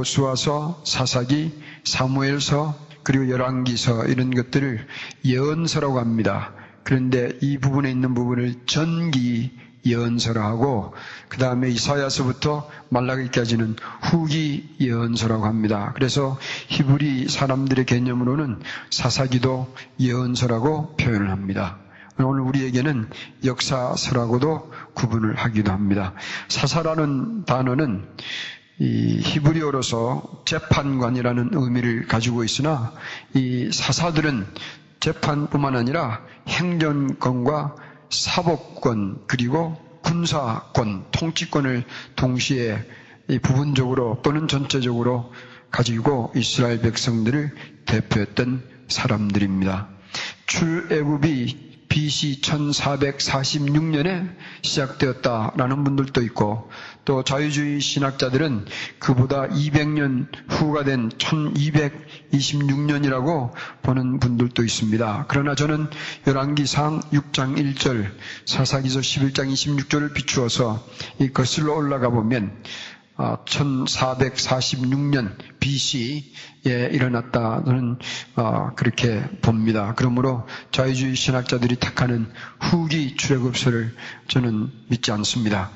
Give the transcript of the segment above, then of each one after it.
요수와서, 사사기, 사무엘서, 그리고 열왕기서 이런 것들을 예언서라고 합니다. 그런데 이 부분에 있는 부분을 전기 예언서라 하고 그 다음에 이사야서부터 말라기까지는 후기 예언서라고 합니다. 그래서 히브리 사람들의 개념으로는 사사기도 예언서라고 표현을 합니다. 오늘 우리에게는 역사서라고도 구분을 하기도 합니다. 사사라는 단어는 이 히브리어로서 재판관이라는 의미를 가지고 있으나 이 사사들은 재판뿐만 아니라 행정권과 사법권 그리고 군사권, 통치권을 동시에 부분적으로 또는 전체적으로 가지고 이스라엘 백성들을 대표했던 사람들입니다. 출애굽이 BC 1446년에 시작되었다라는 분들도 있고 또 자유주의 신학자들은 그보다 200년 후가 된 1226년이라고 보는 분들도 있습니다. 그러나 저는 열왕기상 6장 1절, 사사기서 11장 26절을 비추어서 이 거슬러 올라가 보면 1446년 아, BC에 일어났다는 아, 그렇게 봅니다. 그러므로 자유주의 신학자들이 택하는 후기 출애굽서를 저는 믿지 않습니다.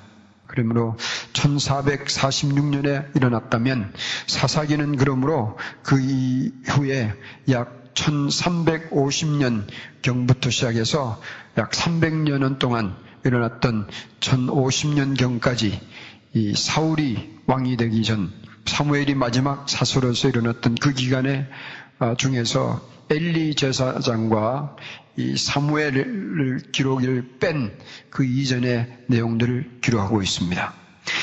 그러므로 1446년에 일어났다면 사사기는 그러므로 그 이후에 약 1350년 경부터 시작해서 약 300년 동안 일어났던 1050년 경까지 이 사울이 왕이 되기 전 사무엘이 마지막 사수로서 일어났던 그 기간에 아, 중에서 엘리 제사장과 이 사무엘을 기록을 뺀 그 이전의 내용들을 기록하고 있습니다.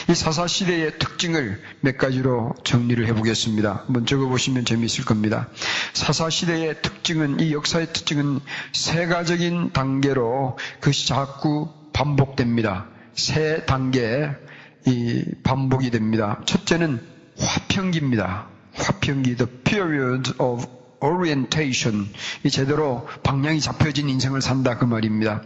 이 사사 시대의 특징을 몇 가지로 정리를 해보겠습니다. 한번 적어보시면 재미있을 겁니다. 사사 시대의 특징은 이 역사의 특징은 세가적인 단계로 그것이 자꾸 반복됩니다. 세 단계 이 반복이 됩니다. 첫째는 화평기입니다. 화평기, the period of orientation. 이 제대로 방향이 잡혀진 인생을 산다 그 말입니다.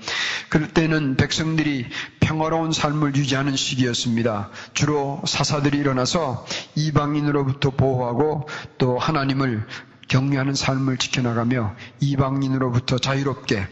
그럴 때는 백성들이 평화로운 삶을 유지하는 시기였습니다. 주로 사사들이 일어나서 이방인으로부터 보호하고 또 하나님을 경외하는 삶을 지켜나가며 이방인으로부터 자유롭게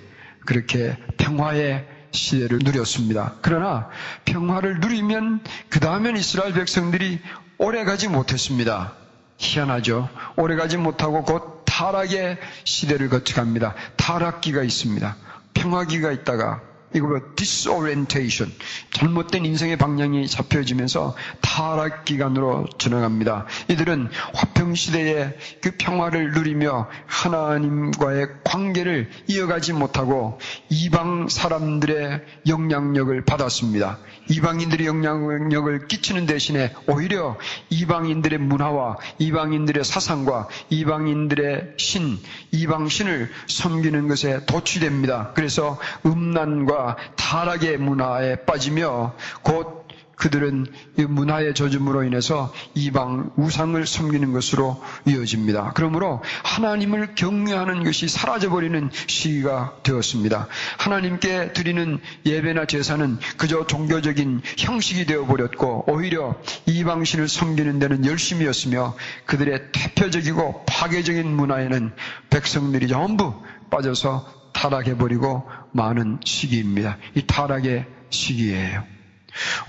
그렇게 평화의 시대를 누렸습니다. 그러나 평화를 누리면 그 다음엔 이스라엘 백성들이 오래 가지 못했습니다. 희한하죠. 오래 가지 못하고 곧 타락의 시대를 거쳐갑니다. 타락기가 있습니다. 평화기가 있다가 이거 뭐 disorientation 잘못된 인생의 방향이 잡혀지면서 타락 기간으로 지나갑니다. 이들은 화평 시대의 그 평화를 누리며 하나님과의 관계를 이어가지 못하고 이방 사람들의 영향력을 받았습니다. 이방인들의 영향력을 끼치는 대신에 오히려 이방인들의 문화와 이방인들의 사상과 이방인들의 신, 이방신을 섬기는 것에 도취됩니다. 그래서 음란과 타락의 문화에 빠지며 곧 그들은 이 문화의 저줌으로 인해서 이방 우상을 섬기는 것으로 이어집니다. 그러므로 하나님을 경외하는 것이 사라져버리는 시기가 되었습니다. 하나님께 드리는 예배나 제사는 그저 종교적인 형식이 되어버렸고 오히려 이방신을 섬기는 데는 열심이었으며 그들의 대표적이고 파괴적인 문화에는 백성들이 전부 빠져서 타락해버리고 많은 시기입니다. 이 타락의 시기예요.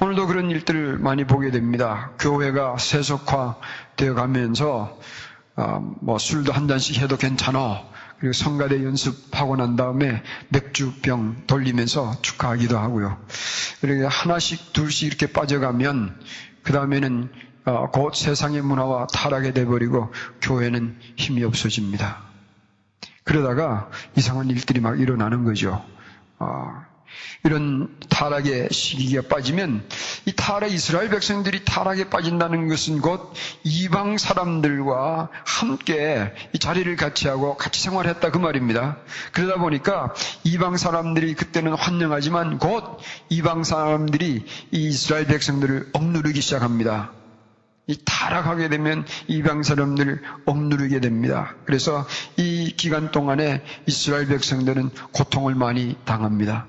오늘도 그런 일들을 많이 보게 됩니다. 교회가 세속화되어 가면서 어, 뭐 술도 한 잔씩 해도 괜찮아. 그리고 성가대 연습하고 난 다음에 맥주병 돌리면서 축하하기도 하고요. 그리고 하나씩 둘씩 이렇게 빠져가면 그 다음에는 어, 곧 세상의 문화와 타락이 돼버리고 교회는 힘이 없어집니다. 그러다가 이상한 일들이 막 일어나는 거죠. 어, 이런 타락의 시기가 빠지면 이 타락 이스라엘 백성들이 타락에 빠진다는 것은 곧 이방 사람들과 함께 이 자리를 같이 하고 같이 생활했다 그 말입니다. 그러다 보니까 이방 사람들이 그때는 환영하지만 곧 이방 사람들이 이 이스라엘 백성들을 억누르기 시작합니다. 이 타락하게 되면 이방 사람들을 억누르게 됩니다. 그래서 이 기간 동안에 이스라엘 백성들은 고통을 많이 당합니다.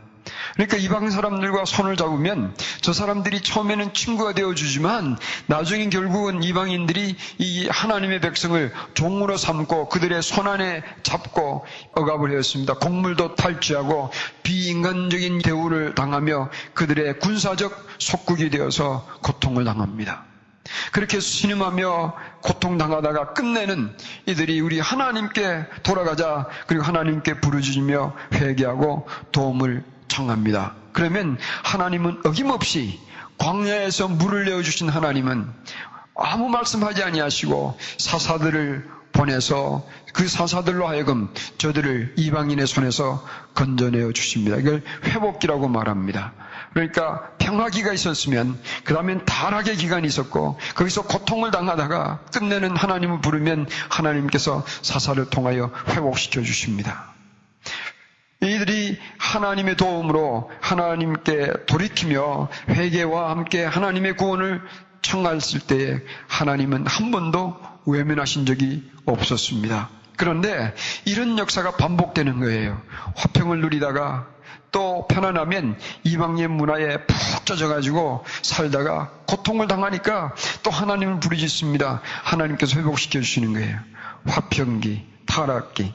그러니까 이방 사람들과 손을 잡으면 저 사람들이 처음에는 친구가 되어주지만 나중에 결국은 이방인들이 이 하나님의 백성을 종으로 삼고 그들의 손 안에 잡고 억압을 하였습니다. 곡물도 탈취하고 비인간적인 대우를 당하며 그들의 군사적 속국이 되어서 고통을 당합니다. 그렇게 신음하며 고통당하다가 끝내는 이들이 우리 하나님께 돌아가자 그리고 하나님께 부르짖으며 회개하고 도움을 청합니다. 그러면 하나님은 어김없이 광야에서 물을 내어 주신 하나님은 아무 말씀하지 아니하시고 사사들을 보내서 그 사사들로 하여금 저들을 이방인의 손에서 건져내어 주십니다. 이걸 회복기라고 말합니다. 그러니까 평화기가 있었으면 그 다음엔 타락의 기간이 있었고 거기서 고통을 당하다가 끝내는 하나님을 부르면 하나님께서 사사를 통하여 회복시켜 주십니다. 이들이 하나님의 도움으로 하나님께 돌이키며 회개와 함께 하나님의 구원을 청하였을 때에 하나님은 한 번도 외면하신 적이 없었습니다. 그런데 이런 역사가 반복되는 거예요. 화평을 누리다가 또 편안하면 이방의 문화에 푹 젖어가지고 살다가 고통을 당하니까 또 하나님을 부르짖습니다. 하나님께서 회복시켜 주시는 거예요. 화평기, 타락기,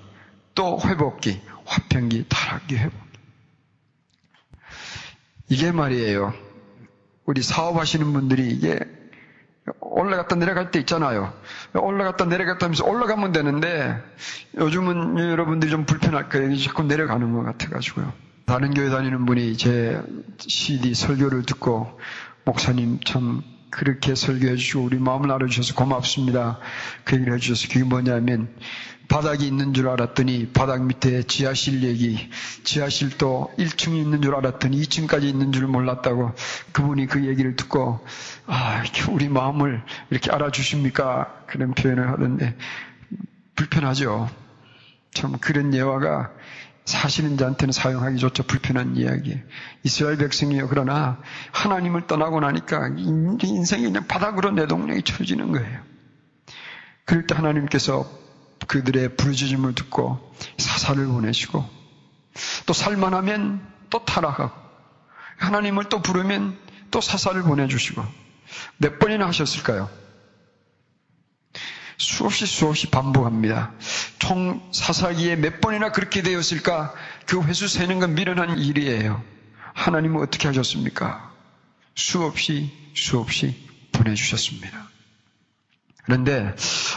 또 회복기, 화평기, 타락기, 회복기. 이게 말이에요. 우리 사업하시는 분들이 이게 올라갔다 내려갈 때 있잖아요. 올라갔다 내려갔다 하면서 올라가면 되는데 요즘은 여러분들이 좀 불편할 거예요. 자꾸 내려가는 것 같아가지고요. 다른 교회 다니는 분이 제 CD 설교를 듣고 목사님 참 그렇게 설교해 주시고 우리 마음을 알아주셔서 고맙습니다. 그 얘기를 해주셔서 그게 뭐냐면 바닥이 있는 줄 알았더니 바닥 밑에 지하실 얘기, 지하실도 1층이 있는 줄 알았더니 2층까지 있는 줄 몰랐다고 그분이 그 얘기를 듣고 아, 우리 마음을 이렇게 알아주십니까? 그런 표현을 하던데 불편하죠. 참 그런 예화가 사시는 자한테는 사용하기조차 불편한 이야기. 이스라엘 백성이요. 그러나 하나님을 떠나고 나니까 인생이 그냥 바닥으로 내동력이 쳐지는 거예요. 그럴 때 하나님께서 그들의 부르짖음을 듣고 사사를 보내시고 또 살만하면 또 타락하고 하나님을 또 부르면 또 사사를 보내주시고 몇 번이나 하셨을까요? 수없이 수없이 반복합니다. 총 사사기에 몇 번이나 그렇게 되었을까? 그 회수 세는 건 미련한 일이에요. 하나님은 어떻게 하셨습니까? 수없이 수없이 보내주셨습니다. 그런데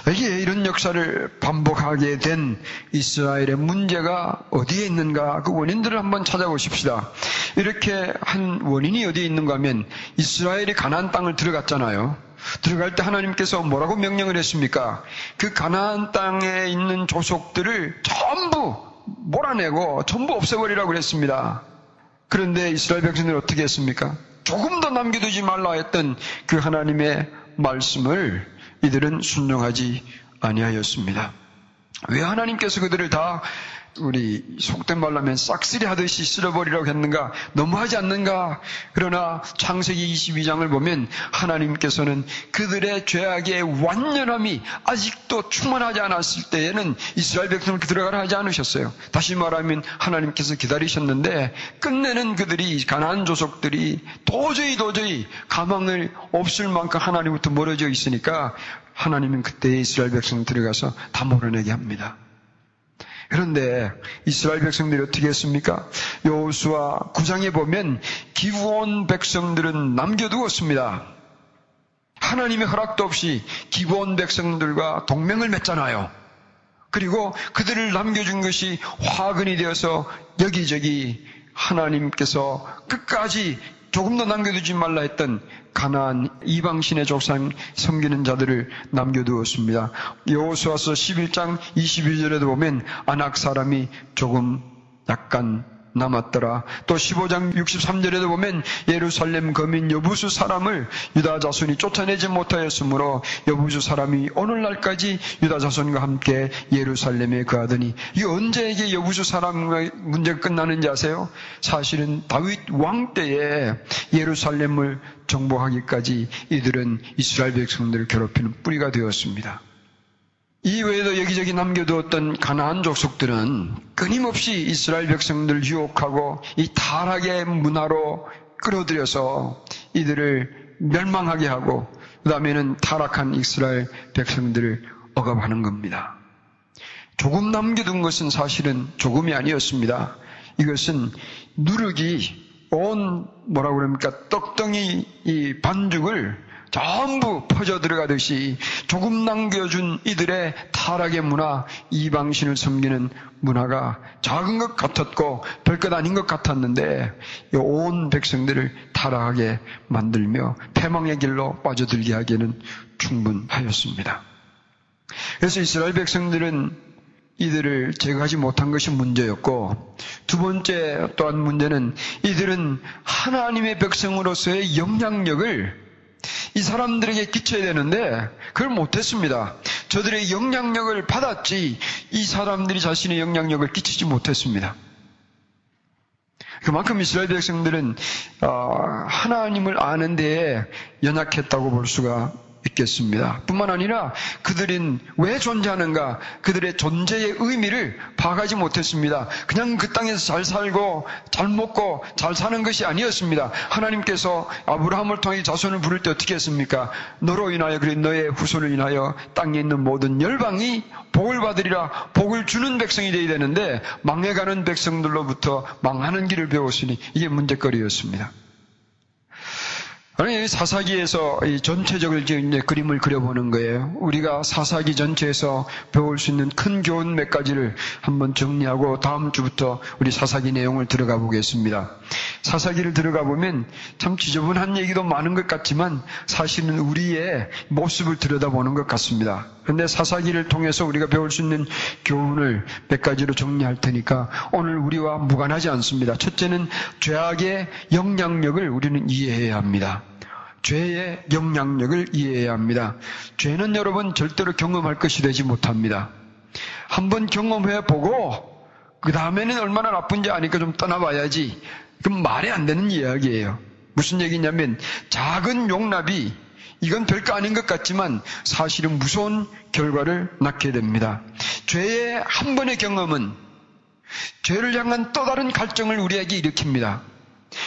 이게 이런 역사를 반복하게 된 이스라엘의 문제가 어디에 있는가 그 원인들을 한번 찾아보십시다. 이렇게 한 원인이 어디에 있는가 하면 이스라엘이 가나안 땅을 들어갔잖아요. 들어갈 때 하나님께서 뭐라고 명령을 했습니까? 그 가나안 땅에 있는 조속들을 전부 몰아내고 전부 없애버리라고 그랬습니다. 그런데 이스라엘 백성들은 어떻게 했습니까? 조금 더 남겨두지 말라 했던 그 하나님의 말씀을 이들은 순종하지 아니하였습니다. 왜 하나님께서 그들을 다 우리 속된 말로 하면 싹쓸이 하듯이 쓸어버리라고 했는가? 너무하지 않는가? 그러나 창세기 22장을 보면 하나님께서는 그들의 죄악의 완연함이 아직도 충만하지 않았을 때에는 이스라엘 백성을 들어가라 하지 않으셨어요. 다시 말하면 하나님께서 기다리셨는데 끝내는 그들이 가난안 조속들이 도저히 도저히 가망을 없을 만큼 하나님부터 멀어져 있으니까 하나님은 그때 이스라엘 백성 들어가서 다 몰아내게 합니다. 그런데 이스라엘 백성들이 어떻게 했습니까? 여호수아 9장에 보면 기부온 백성들은 남겨두었습니다. 하나님의 허락도 없이 기부온 백성들과 동맹을 맺잖아요. 그리고 그들을 남겨준 것이 화근이 되어서 여기저기 하나님께서 끝까지 조금 더 남겨두지 말라 했던 가나안 이방 신의 조상 섬기는 자들을 남겨두었습니다. 여호수아서 11장 22절에도 보면 안악 사람이 조금 약간 남았더라. 또 15장 63절에도 보면 예루살렘 거민 여부수 사람을 유다 자손이 쫓아내지 못하였으므로 여부수 사람이 오늘날까지 유다 자손과 함께 예루살렘에 거하더니 이 언제 이게 여부수 사람의 문제가 끝나는지 아세요? 사실은 다윗 왕 때에 예루살렘을 정복하기까지 이들은 이스라엘 백성들을 괴롭히는 뿌리가 되었습니다. 이 외에도 여기저기 남겨두었던 가나안 족속들은 끊임없이 이스라엘 백성들을 유혹하고 이 타락의 문화로 끌어들여서 이들을 멸망하게 하고 그 다음에는 타락한 이스라엘 백성들을 억압하는 겁니다. 조금 남겨둔 것은 사실은 조금이 아니었습니다. 이것은 누르기 온 뭐라고 그럽니까 떡덩이 이 반죽을 전부 퍼져 들어가듯이 조금 남겨준 이들의 타락의 문화, 이방신을 섬기는 문화가 작은 것 같았고 별것 아닌 것 같았는데 온 백성들을 타락하게 만들며 패망의 길로 빠져들게 하기에는 충분하였습니다. 그래서 이스라엘 백성들은 이들을 제거하지 못한 것이 문제였고 두 번째 또한 문제는 이들은 하나님의 백성으로서의 영향력을 이 사람들에게 끼쳐야 되는데 그걸 못했습니다. 저들의 영향력을 받았지 이 사람들이 자신의 영향력을 끼치지 못했습니다. 그만큼 이스라엘 백성들은 어, 하나님을 아는 데에 연약했다고 볼 수가 있겠습니다. 뿐만 아니라 그들은 왜 존재하는가 그들의 존재의 의미를 파악하지 못했습니다. 그냥 그 땅에서 잘 살고 잘 먹고 잘 사는 것이 아니었습니다. 하나님께서 아브라함을 통해 자손을 부를 때 어떻게 했습니까? 너로 인하여 그래 너의 후손을 인하여 땅에 있는 모든 열방이 복을 받으리라 복을 주는 백성이 되어야 되는데 망해가는 백성들로부터 망하는 길을 배웠으니 이게 문제거리였습니다. 아니, 사사기에서 이 전체적으로 이제 그림을 그려보는 거예요. 우리가 사사기 전체에서 배울 수 있는 큰 교훈 몇 가지를 한번 정리하고 다음 주부터 우리 사사기 내용을 들어가 보겠습니다. 사사기를 들어가 보면 참 지저분한 얘기도 많은 것 같지만 사실은 우리의 모습을 들여다보는 것 같습니다. 그런데 사사기를 통해서 우리가 배울 수 있는 교훈을 몇 가지로 정리할 테니까 오늘 우리와 무관하지 않습니다. 첫째는 죄악의 영향력을 우리는 이해해야 합니다. 죄의 영향력을 이해해야 합니다. 죄는 여러분 절대로 경험할 것이 되지 못합니다. 한번 경험해 보고 그 다음에는 얼마나 나쁜지 아니까 좀 떠나봐야지. 그럼 말이 안 되는 이야기예요. 무슨 얘기냐면 작은 용납이 이건 별거 아닌 것 같지만 사실은 무서운 결과를 낳게 됩니다. 죄의 한 번의 경험은 죄를 향한 또 다른 갈증을 우리에게 일으킵니다.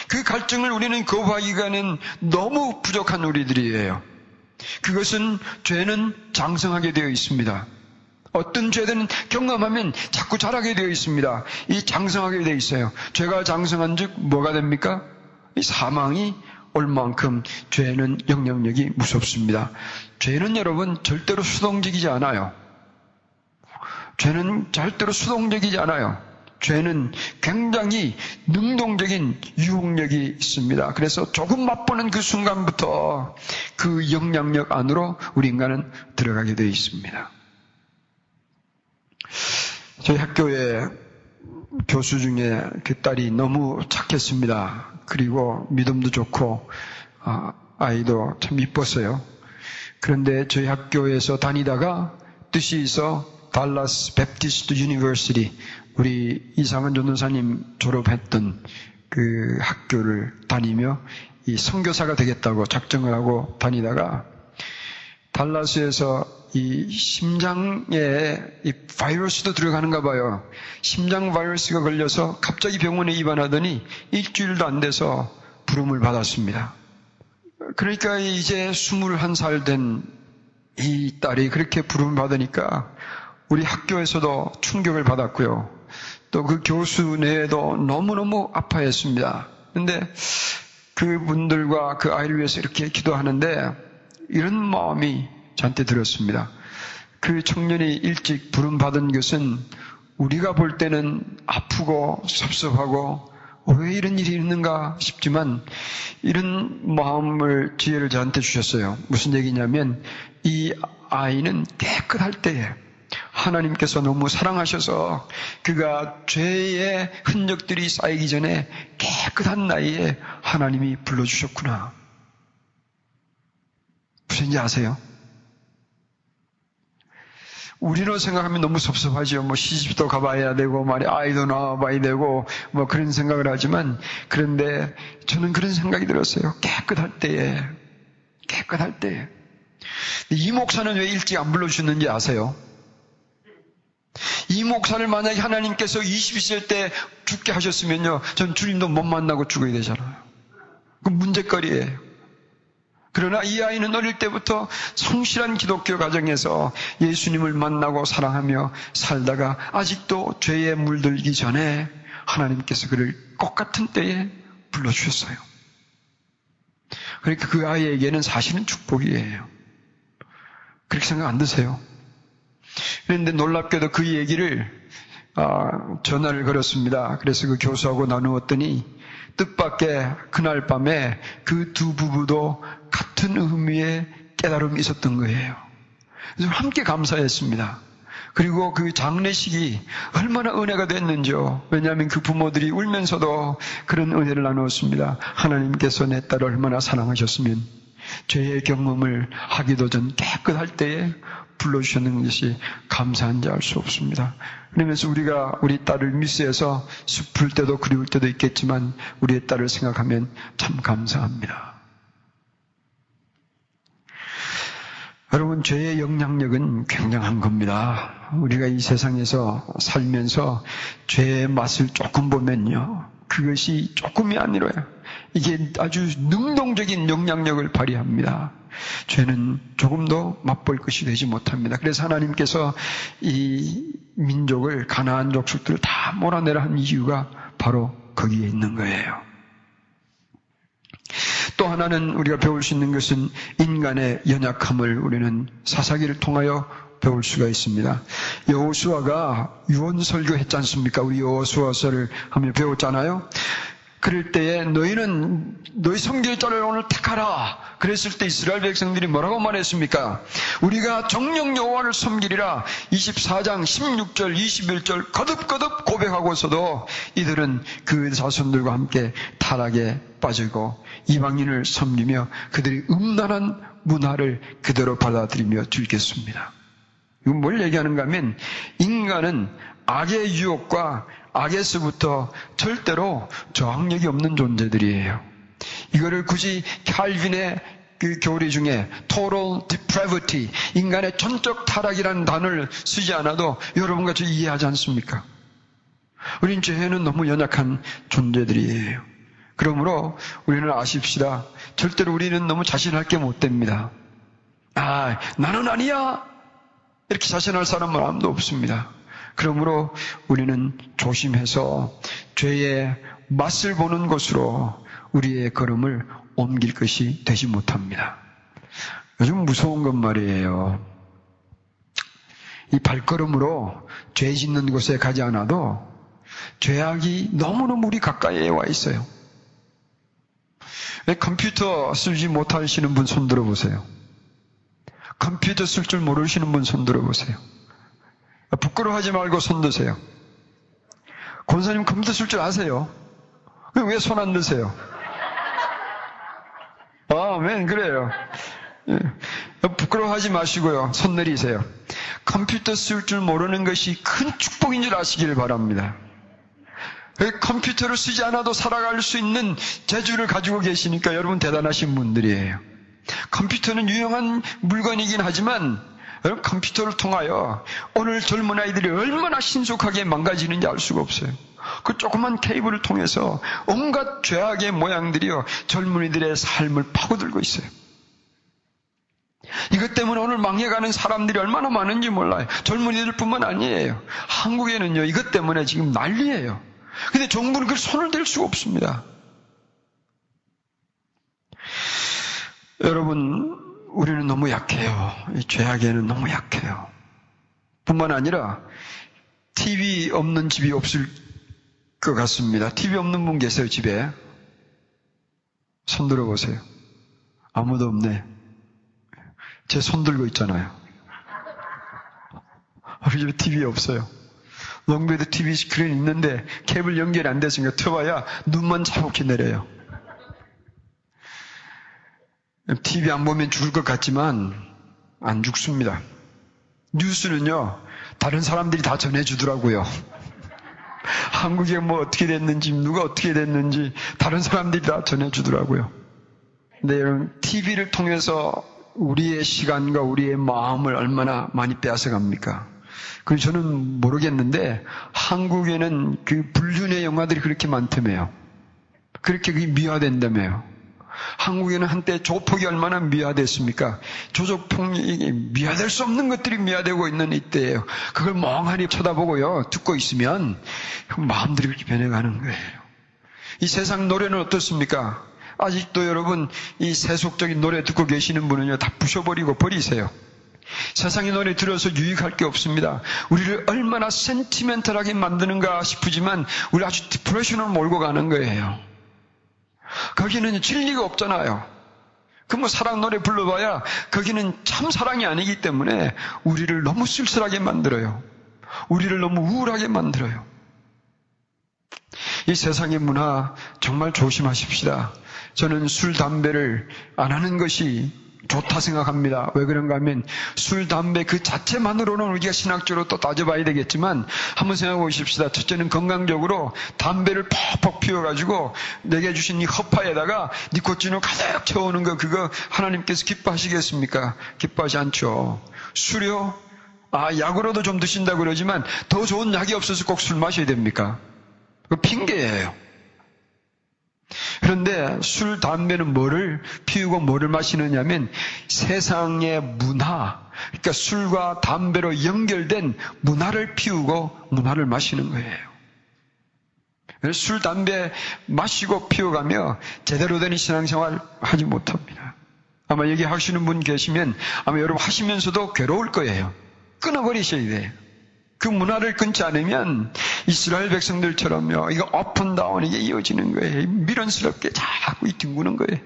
그 갈증을 우리는 거부하기가는 너무 부족한 우리들이에요. 그것은 죄는 장성하게 되어 있습니다. 어떤 죄들은 경험하면 자꾸 자라게 되어 있습니다. 이 장성하게 되어 있어요. 죄가 장성한 즉 뭐가 됩니까? 이 사망이 올 만큼 죄는 영향력이 무섭습니다. 죄는 여러분 절대로 수동적이지 않아요. 죄는 절대로 수동적이지 않아요. 죄는 굉장히 능동적인 유혹력이 있습니다. 그래서 조금 맛보는 그 순간부터 그 영향력 안으로 우리 인간은 들어가게 되어 있습니다. 저희 학교에 교수 중에 그 딸이 너무 착했습니다. 그리고 믿음도 좋고 아, 아이도 참 이뻤어요. 그런데 저희 학교에서 다니다가 뜻이 있어 Dallas Baptist University 우리 이상은 전도사님 졸업했던 그 학교를 다니며 이 선교사가 되겠다고 작정을 하고 다니다가 달라스에서 이 심장에 이 바이러스도 들어가는가 봐요. 심장 바이러스가 걸려서 갑자기 병원에 입원하더니 일주일도 안 돼서 부름을 받았습니다. 그러니까 이제 21살 된 이 딸이 그렇게 부름을 받으니까 우리 학교에서도 충격을 받았고요. 또 그 교수 내에도 너무너무 아파했습니다. 근데 그분들과 그 아이를 위해서 이렇게 기도하는데 이런 마음이 저한테 들었습니다. 그 청년이 일찍 부름받은 것은 우리가 볼 때는 아프고 섭섭하고 왜 이런 일이 있는가 싶지만 이런 마음을 지혜를 저한테 주셨어요. 무슨 얘기냐면 이 아이는 깨끗할 때에 하나님께서 너무 사랑하셔서 그가 죄의 흔적들이 쌓이기 전에 깨끗한 나이에 하나님이 불러주셨구나. 무슨지 아세요? 우리로 생각하면 너무 섭섭하죠. 뭐 시집도 가봐야 되고 말이 아이도 낳아봐야 되고 뭐 그런 생각을 하지만 그런데 저는 그런 생각이 들었어요. 깨끗할 때에 깨끗할 때에 이 목사는 왜 일찍 안 불러주셨는지 아세요? 이 목사를 만약에 하나님께서 20세 때 죽게 하셨으면요. 전 주님도 못 만나고 죽어야 되잖아요. 그 문제거리예요. 그러나 이 아이는 어릴 때부터 성실한 기독교 가정에서 예수님을 만나고 사랑하며 살다가 아직도 죄에 물들기 전에 하나님께서 그를 똑같은 때에 불러주셨어요. 그러니까 그 아이에게는 사실은 축복이에요. 그렇게 생각 안 드세요? 그런데 놀랍게도 그 얘기를 아, 전화를 걸었습니다. 그래서 그 교수하고 나누었더니 뜻밖의 그날 밤에 그 두 부부도 같은 의미의 깨달음이 있었던 거예요. 그래서 함께 감사했습니다. 그리고 그 장례식이 얼마나 은혜가 됐는지요. 왜냐하면 그 부모들이 울면서도 그런 은혜를 나누었습니다. 하나님께서 내 딸을 얼마나 사랑하셨으면 죄의 경험을 하기도 전 깨끗할 때에 불러주셨는 것이 감사한지 알 수 없습니다. 그러면서 우리가 우리 딸을 미스해서 슬플 때도 그리울 때도 있겠지만 우리의 딸을 생각하면 참 감사합니다. 여러분, 죄의 영향력은 굉장한 겁니다. 우리가 이 세상에서 살면서 죄의 맛을 조금 보면요. 그것이 조금이 아니라요. 이게 아주 능동적인 영향력을 발휘합니다. 죄는 조금도 맛볼 것이 되지 못합니다. 그래서 하나님께서 이 민족을 가나안 족속들을 다 몰아내라 한 이유가 바로 거기에 있는 거예요. 또 하나는 우리가 배울 수 있는 것은 인간의 연약함을 우리는 사사기를 통하여 배울 수가 있습니다. 여호수아가 유언 설교했지 않습니까? 우리 여호수아서를 한번 배웠잖아요. 그럴 때에 너희는 너희 섬길 자를 오늘 택하라. 그랬을 때 이스라엘 백성들이 뭐라고 말했습니까? 우리가 정령 여호와를 섬기리라. 24장 16절 21절 거듭거듭 고백하고서도 이들은 그 자손들과 함께 타락에 빠지고 이방인을 섬기며 그들이 음란한 문화를 그대로 받아들이며 즐겼습니다. 이건 뭘 얘기하는가 하면 인간은 악의 유혹과 악에서부터 절대로 저항력이 없는 존재들이에요. 이거를 굳이 칼빈의 그 교리 중에 total depravity, 인간의 전적 타락이라는 단어를 쓰지 않아도 여러분과 저 이해하지 않습니까? 우린 죄에는 너무 연약한 존재들이에요. 그러므로 우리는 아십시다. 절대로 우리는 너무 자신할 게 못 됩니다. 아, 나는 아니야! 이렇게 자신할 사람은 아무도 없습니다. 그러므로 우리는 조심해서 죄의 맛을 보는 것으로 우리의 걸음을 옮길 것이 되지 못합니다. 요즘 무서운 건 말이에요. 이 발걸음으로 죄 짓는 곳에 가지 않아도 죄악이 너무너무 우리 가까이에 와 있어요. 컴퓨터 쓰지 못하시는 분 손 들어보세요. 컴퓨터 쓸줄 모르시는 분 손 들어보세요. 부끄러워하지 말고 손 드세요. 권사님 컴퓨터 쓸줄 아세요? 왜 손 안 드세요? 아, 맨, 그래요. 예. 부끄러워하지 마시고요. 손 내리세요. 컴퓨터 쓸 줄 모르는 것이 큰 축복인 줄 아시길 바랍니다. 컴퓨터를 쓰지 않아도 살아갈 수 있는 재주를 가지고 계시니까 여러분 대단하신 분들이에요. 컴퓨터는 유용한 물건이긴 하지만 여러분 컴퓨터를 통하여 오늘 젊은 아이들이 얼마나 신속하게 망가지는지 알 수가 없어요. 그 조그만 케이블을 통해서 온갖 죄악의 모양들이요 젊은이들의 삶을 파고들고 있어요. 이것 때문에 오늘 망해가는 사람들이 얼마나 많은지 몰라요. 젊은이들뿐만 아니에요. 한국에는요 이것 때문에 지금 난리예요. 근데 정부는 그 손을 댈 수가 없습니다. 여러분 우리는 너무 약해요. 죄악에는 너무 약해요. 뿐만 아니라 TV 없는 집이 없을 것 같습니다. TV 없는 분 계세요, 집에? 손 들어보세요. 아무도 없네. 제 손 들고 있잖아요. 우리 집에 TV 없어요. 롱베드 TV 스크린 있는데 케이블 연결이 안 됐으니까 틀어봐야 눈만 자욱히 내려요. TV 안 보면 죽을 것 같지만 안 죽습니다. 뉴스는요, 다른 사람들이 다 전해주더라고요. 한국에 뭐 어떻게 됐는지, 누가 어떻게 됐는지 다른 사람들이 다 전해주더라고요. 근데 여러분, TV를 통해서 우리의 시간과 우리의 마음을 얼마나 많이 빼앗아 갑니까? 그 저는 모르겠는데 한국에는 그 불륜의 영화들이 그렇게 많다며요. 그렇게 미화된다며요. 한국에는 한때 조폭이 얼마나 미화됐습니까? 조족폭력이 미화될 수 없는 것들이 미화되고 있는 이때예요. 그걸 멍하니 쳐다보고요. 듣고 있으면 마음들이 그렇게 변해가는 거예요. 이 세상 노래는 어떻습니까? 아직도 여러분 이 세속적인 노래 듣고 계시는 분은요 다 부셔버리고 버리세요. 세상의 노래 들어서 유익할 게 없습니다. 우리를 얼마나 센티멘탈하게 만드는가 싶으지만 우리 아주 디프레션을 몰고 가는 거예요. 거기는 진리가 없잖아요. 그 뭐 사랑 노래 불러봐야 거기는 참 사랑이 아니기 때문에 우리를 너무 쓸쓸하게 만들어요. 우리를 너무 우울하게 만들어요. 이 세상의 문화 정말 조심하십시다. 저는 술, 담배를 안 하는 것이 좋다 생각합니다. 왜 그런가 하면 술, 담배 그 자체만으로는 우리가 신학적으로 또 따져봐야 되겠지만 한번 생각해 보십시다. 첫째는 건강적으로 담배를 퍽퍽 피워가지고 내게 주신 이 허파에다가 니코틴을 가득 채우는 거 그거 하나님께서 기뻐하시겠습니까? 기뻐하지 않죠. 술이요? 아, 약으로도 좀 드신다 그러지만 더 좋은 약이 없어서 꼭 술 마셔야 됩니까? 그 핑계예요. 그런데 술, 담배는 뭐를 피우고 뭐를 마시느냐면 세상의 문화, 그러니까 술과 담배로 연결된 문화를 피우고 문화를 마시는 거예요. 술, 담배 마시고 피워가며 제대로 된 신앙생활 하지 못합니다. 아마 여기 하시는 분 계시면 아마 여러분 하시면서도 괴로울 거예요. 끊어버리셔야 돼요. 그 문화를 끊지 않으면 이스라엘 백성들처럼요. 이거 업앤다운 이게 이어지는 거예요. 미련스럽게 자꾸 뒹구는 거예요.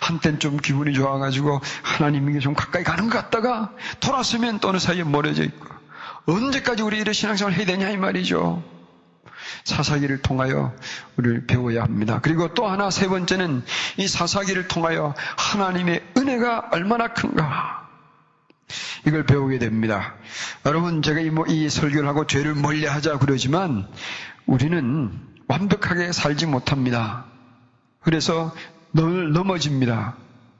한땐 좀 기분이 좋아가지고 하나님에게 좀 가까이 가는 것 같다가 돌아서면 또 어느 사이에 멀어져 있고 언제까지 우리 이런 신앙생활을 해야 되냐 이 말이죠. 사사기를 통하여 우리를 배워야 합니다. 그리고 또 하나 세 번째는 이 사사기를 통하여 하나님의 은혜가 얼마나 큰가. 이걸 배우게 됩니다. 여러분, 제가 이, 뭐, 이 설교를 하고 죄를 멀리 하자 그러지만 우리는 완벽하게 살지 못합니다. 그래서 늘 넘어집니다.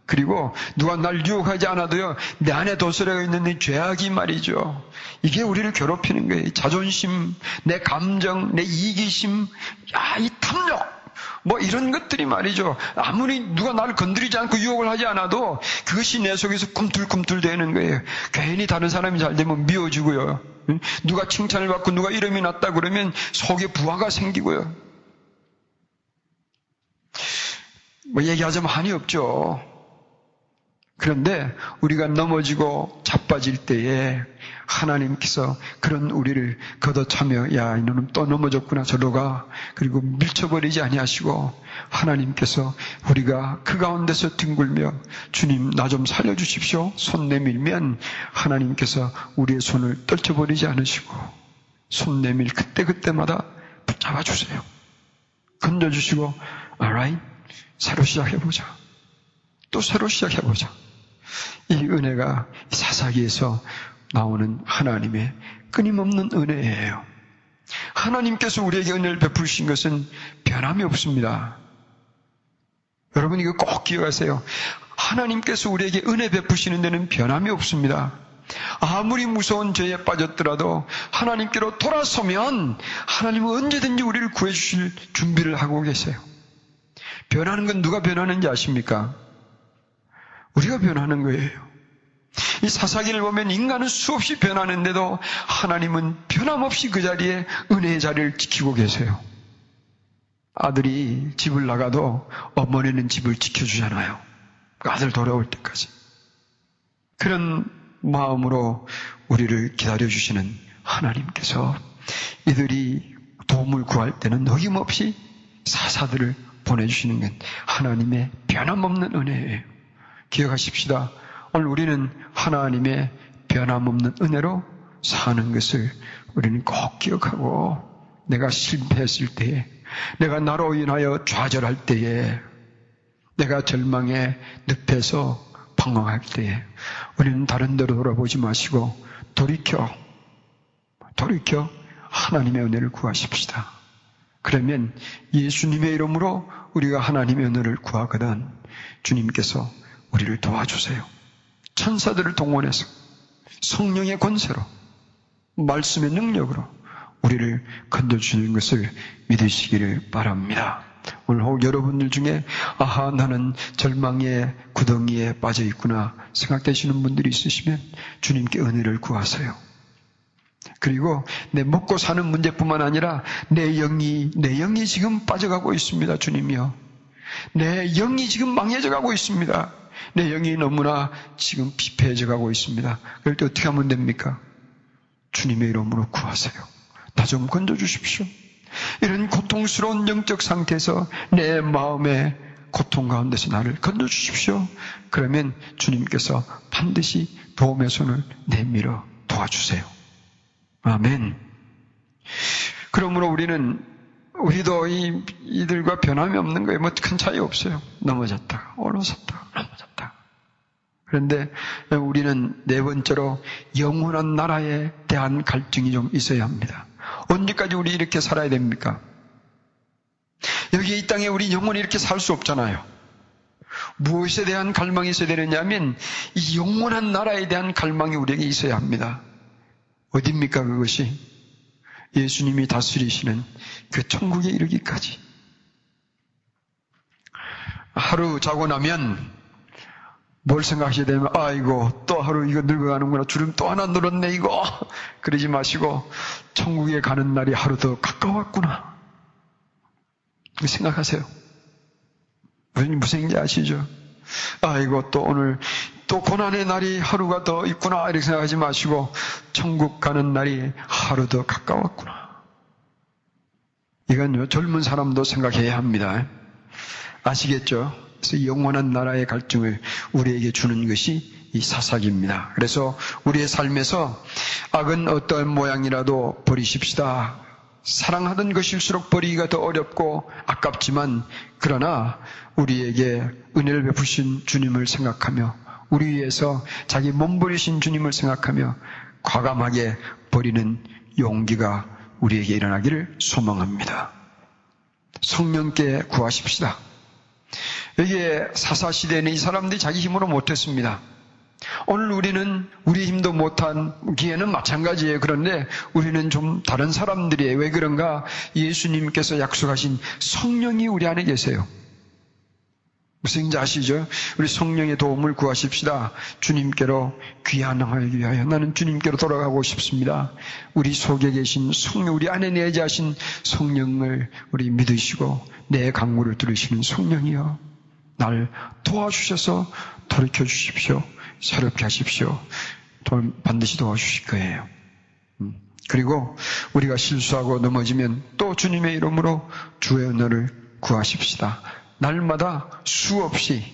그리고 누가 날 유혹하지 않아도요, 내 안에 도스려 있는 이 죄악이 말이죠. 이게 우리를 괴롭히는 거예요. 자존심, 내 감정, 내 이기심, 야, 이 탐욕. 뭐 이런 것들이 말이죠. 아무리 누가 나를 건드리지 않고 유혹을 하지 않아도 그것이 내 속에서 꿈틀꿈틀 되는 거예요. 괜히 다른 사람이 잘 되면 미워지고요. 누가 칭찬을 받고 누가 이름이 났다 그러면 속에 부하가 생기고요. 뭐 얘기하자면 한이 없죠. 그런데 우리가 넘어지고 자빠질 때에 하나님께서 그런 우리를 걷어차며 야 이놈은 또 넘어졌구나 저로 가. 그리고 밀쳐버리지 아니하시고 하나님께서 우리가 그 가운데서 뒹굴며 주님 나 좀 살려주십시오. 손 내밀면 하나님께서 우리의 손을 떨쳐버리지 않으시고 손 내밀 그때그때마다 붙잡아 주세요. 건져주시고 alright 새로 시작해보자. 또 새로 시작해보자 이 은혜가 사사기에서 나오는 하나님의 끊임없는 은혜예요. 하나님께서 우리에게 은혜를 베푸신 것은 변함이 없습니다. 여러분 이거 꼭 기억하세요. 하나님께서 우리에게 은혜 베푸시는 데는 변함이 없습니다. 아무리 무서운 죄에 빠졌더라도 하나님께로 돌아서면 하나님은 언제든지 우리를 구해주실 준비를 하고 계세요. 변하는 건 누가 변하는지 아십니까? 우리가 변하는 거예요. 이 사사기를 보면 인간은 수없이 변하는데도 하나님은 변함없이 그 자리에 은혜의 자리를 지키고 계세요. 아들이 집을 나가도 어머니는 집을 지켜주잖아요. 그 아들 돌아올 때까지. 그런 마음으로 우리를 기다려주시는 하나님께서 이들이 도움을 구할 때는 어김없이 사사들을 보내주시는 건 하나님의 변함없는 은혜예요. 기억하십시다. 오늘 우리는 하나님의 변함없는 은혜로 사는 것을 우리는 꼭 기억하고 내가 실패했을 때에 내가 나로 인하여 좌절할 때에 내가 절망에 늪에서 방황할 때에 우리는 다른 데로 돌아보지 마시고 돌이켜 돌이켜 하나님의 은혜를 구하십시다. 그러면 예수님의 이름으로 우리가 하나님의 은혜를 구하거든 주님께서 우리를 도와주세요. 천사들을 동원해서 성령의 권세로 말씀의 능력으로 우리를 건져주시는 것을 믿으시기를 바랍니다. 오늘 혹 여러분들 중에 아하 나는 절망의 구덩이에 빠져 있구나 생각되시는 분들이 있으시면 주님께 은혜를 구하세요. 그리고 내 먹고 사는 문제뿐만 아니라 내 영이 내 영이 지금 빠져가고 있습니다. 주님이요. 내 영이 지금 망해져 가고 있습니다. 내 영이 너무나 지금 피폐해져 가고 있습니다. 그럴 때 어떻게 하면 됩니까? 주님의 이름으로 구하세요. 나 좀 건져 주십시오. 이런 고통스러운 영적 상태에서 내 마음의 고통 가운데서 나를 건져 주십시오. 그러면 주님께서 반드시 도움의 손을 내밀어 도와주세요. 아멘. 그러므로 우리는 우리도 이, 이들과 변함이 없는 거예요. 뭐 큰 차이 없어요. 넘어졌다, 올라섰다, 넘어졌다. 그런데 우리는 네 번째로 영원한 나라에 대한 갈증이 좀 있어야 합니다. 언제까지 우리 이렇게 살아야 됩니까? 여기 이 땅에 우리 영원히 이렇게 살 수 없잖아요. 무엇에 대한 갈망이 있어야 되느냐면 이 영원한 나라에 대한 갈망이 우리에게 있어야 합니다. 어딥니까 그것이? 예수님이 다스리시는 그 천국에 이르기까지. 하루 자고 나면 뭘 생각하셔야 되면, 아이고, 또 하루 이거 늙어가는구나. 주름 또 하나 늘었네, 이거. 그러지 마시고, 천국에 가는 날이 하루 더 가까웠구나. 생각하세요. 무슨, 무슨 얘기인지 아시죠? 아이고, 또 오늘, 또 고난의 날이 하루가 더 있구나. 이렇게 생각하지 마시고, 천국 가는 날이 하루 더 가까웠구나. 이건요, 젊은 사람도 생각해야 합니다. 아시겠죠? 그래서 영원한 나라의 갈증을 우리에게 주는 것이 이 사사기입니다. 그래서 우리의 삶에서 악은 어떤 모양이라도 버리십시다. 사랑하던 것일수록 버리기가 더 어렵고 아깝지만 그러나 우리에게 은혜를 베푸신 주님을 생각하며 우리 위해서 자기 몸 버리신 주님을 생각하며 과감하게 버리는 용기가 우리에게 일어나기를 소망합니다. 성령께 구하십시다. 여기에 사사시대에는 이 사람들이 자기 힘으로 못했습니다. 오늘 우리는 우리 힘도 못한 기에는 마찬가지예요. 그런데 우리는 좀 다른 사람들이에요. 왜 그런가? 예수님께서 약속하신 성령이 우리 안에 계세요. 무슨 인지 아시죠? 우리 성령의 도움을 구하십시다. 주님께로 귀환하기 위하여 나는 주님께로 돌아가고 싶습니다. 우리 속에 계신 성령, 우리 안에 내재하신 성령을 우리 믿으시고 내 강물을 들으시는 성령이여. 날 도와주셔서 돌이켜 주십시오. 새롭게 하십시오. 반드시 도와주실 거예요. 음. 그리고 우리가 실수하고 넘어지면 또 주님의 이름으로 주의 은혜를 구하십시다. 날마다 수없이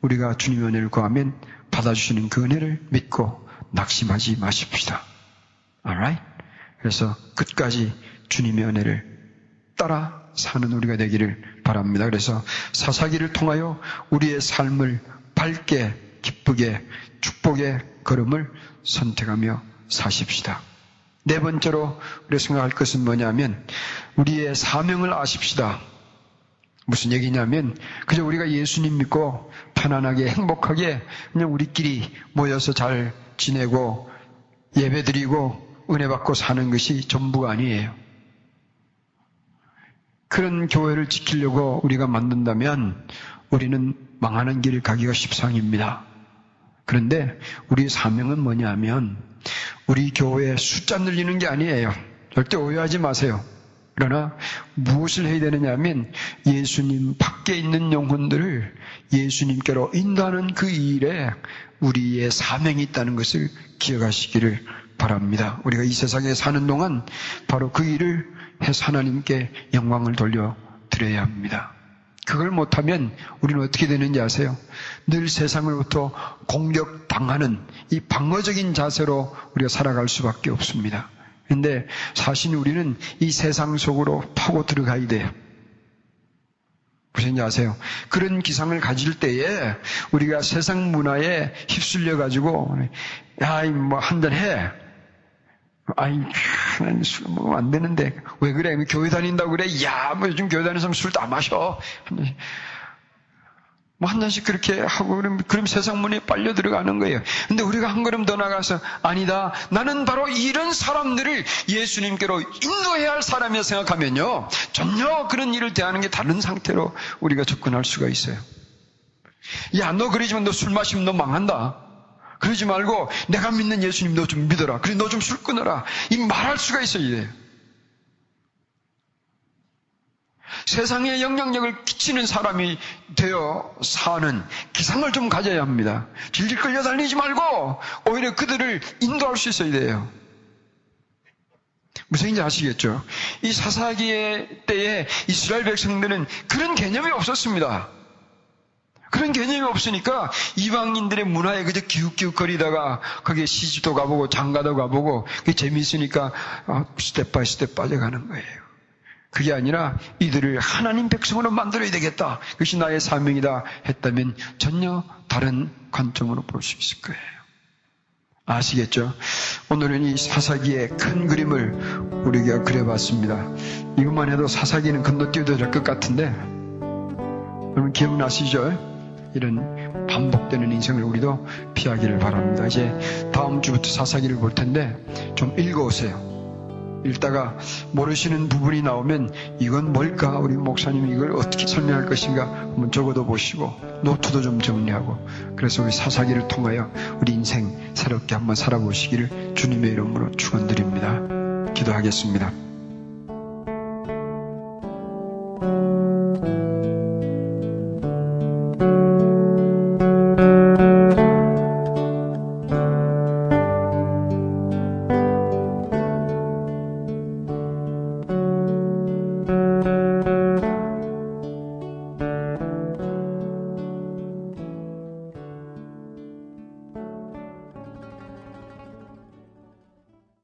우리가 주님의 은혜를 구하면 받아주시는 그 은혜를 믿고 낙심하지 마십시다. alright? 그래서 끝까지 주님의 은혜를 따라 사는 우리가 되기를 바랍니다. 그래서 사사기를 통하여 우리의 삶을 밝게, 기쁘게, 축복의 걸음을 선택하며 사십시다. 네 번째로 우리 생각할 것은 뭐냐면 우리의 사명을 아십시다. 무슨 얘기냐면 그저 우리가 예수님 믿고 편안하게 행복하게 그냥 우리끼리 모여서 잘 지내고 예배드리고 은혜 받고 사는 것이 전부가 아니에요. 그런 교회를 지키려고 우리가 만든다면 우리는 망하는 길을 가기가 십상입니다. 그런데 우리 사명은 뭐냐면 우리 교회의 숫자 늘리는 게 아니에요. 절대 오해하지 마세요. 그러나 무엇을 해야 되느냐 하면 예수님 밖에 있는 영혼들을 예수님께로 인도하는 그 일에 우리의 사명이 있다는 것을 기억하시기를 바랍니다. 우리가 이 세상에 사는 동안 바로 그 일을 해서 하나님께 영광을 돌려 드려야 합니다. 그걸 못하면 우리는 어떻게 되는지 아세요? 늘 세상으로부터 공격당하는 이 방어적인 자세로 우리가 살아갈 수밖에 없습니다. 근데 사실 우리는 이 세상 속으로 파고 들어가야 돼요. 무슨지 아세요? 그런 기상을 가질 때에 우리가 세상 문화에 휩쓸려 가지고 야, 뭐 한잔 해. 아이, 술 먹으면 안 되는데 왜 그래? 교회 다닌다고 그래? 야, 뭐 요즘 교회 다니는 사람 술 다 마셔. 뭐 한 잔씩 그렇게 하고 그럼, 그럼 세상 문에 빨려 들어가는 거예요. 근데 우리가 한 걸음 더 나가서 아니다. 나는 바로 이런 사람들을 예수님께로 인도해야 할 사람이라 생각하면요. 전혀 그런 일을 대하는 게 다른 상태로 우리가 접근할 수가 있어요. 야, 너 그러지만 너 술 마시면 너 망한다. 그러지 말고 내가 믿는 예수님 너 좀 믿어라. 그래 너 좀 술 끊어라. 이 말할 수가 있어야 돼요. 세상에 영향력을 끼치는 사람이 되어 사는 기상을 좀 가져야 합니다. 질질 끌려다니지 말고 오히려 그들을 인도할 수 있어야 돼요. 무슨 얘기인지 아시겠죠? 이 사사기의 때에 이스라엘 백성들은 그런 개념이 없었습니다. 그런 개념이 없으니까 이방인들의 문화에 그저 기웃기웃거리다가 거기에 시집도 가보고 장가도 가보고 그게 재미있으니까 어, step by step 빠져가는 거예요. 그게 아니라 이들을 하나님 백성으로 만들어야 되겠다. 그것이 나의 사명이다 했다면 전혀 다른 관점으로 볼 수 있을 거예요. 아시겠죠? 오늘은 이 사사기의 큰 그림을 우리가 그려봤습니다. 이것만 해도 사사기는 건너뛰어도 될 것 같은데, 여러분 기억나시죠? 이런 반복되는 인생을 우리도 피하기를 바랍니다. 이제 다음 주부터 사사기를 볼 텐데 좀 읽어오세요. 읽다가 모르시는 부분이 나오면 이건 뭘까? 우리 목사님이 이걸 어떻게 설명할 것인가? 한번 적어도 보시고 노트도 좀 정리하고 그래서 우리 사사기를 통하여 우리 인생 새롭게 한번 살아보시기를 주님의 이름으로 축원드립니다. 기도하겠습니다.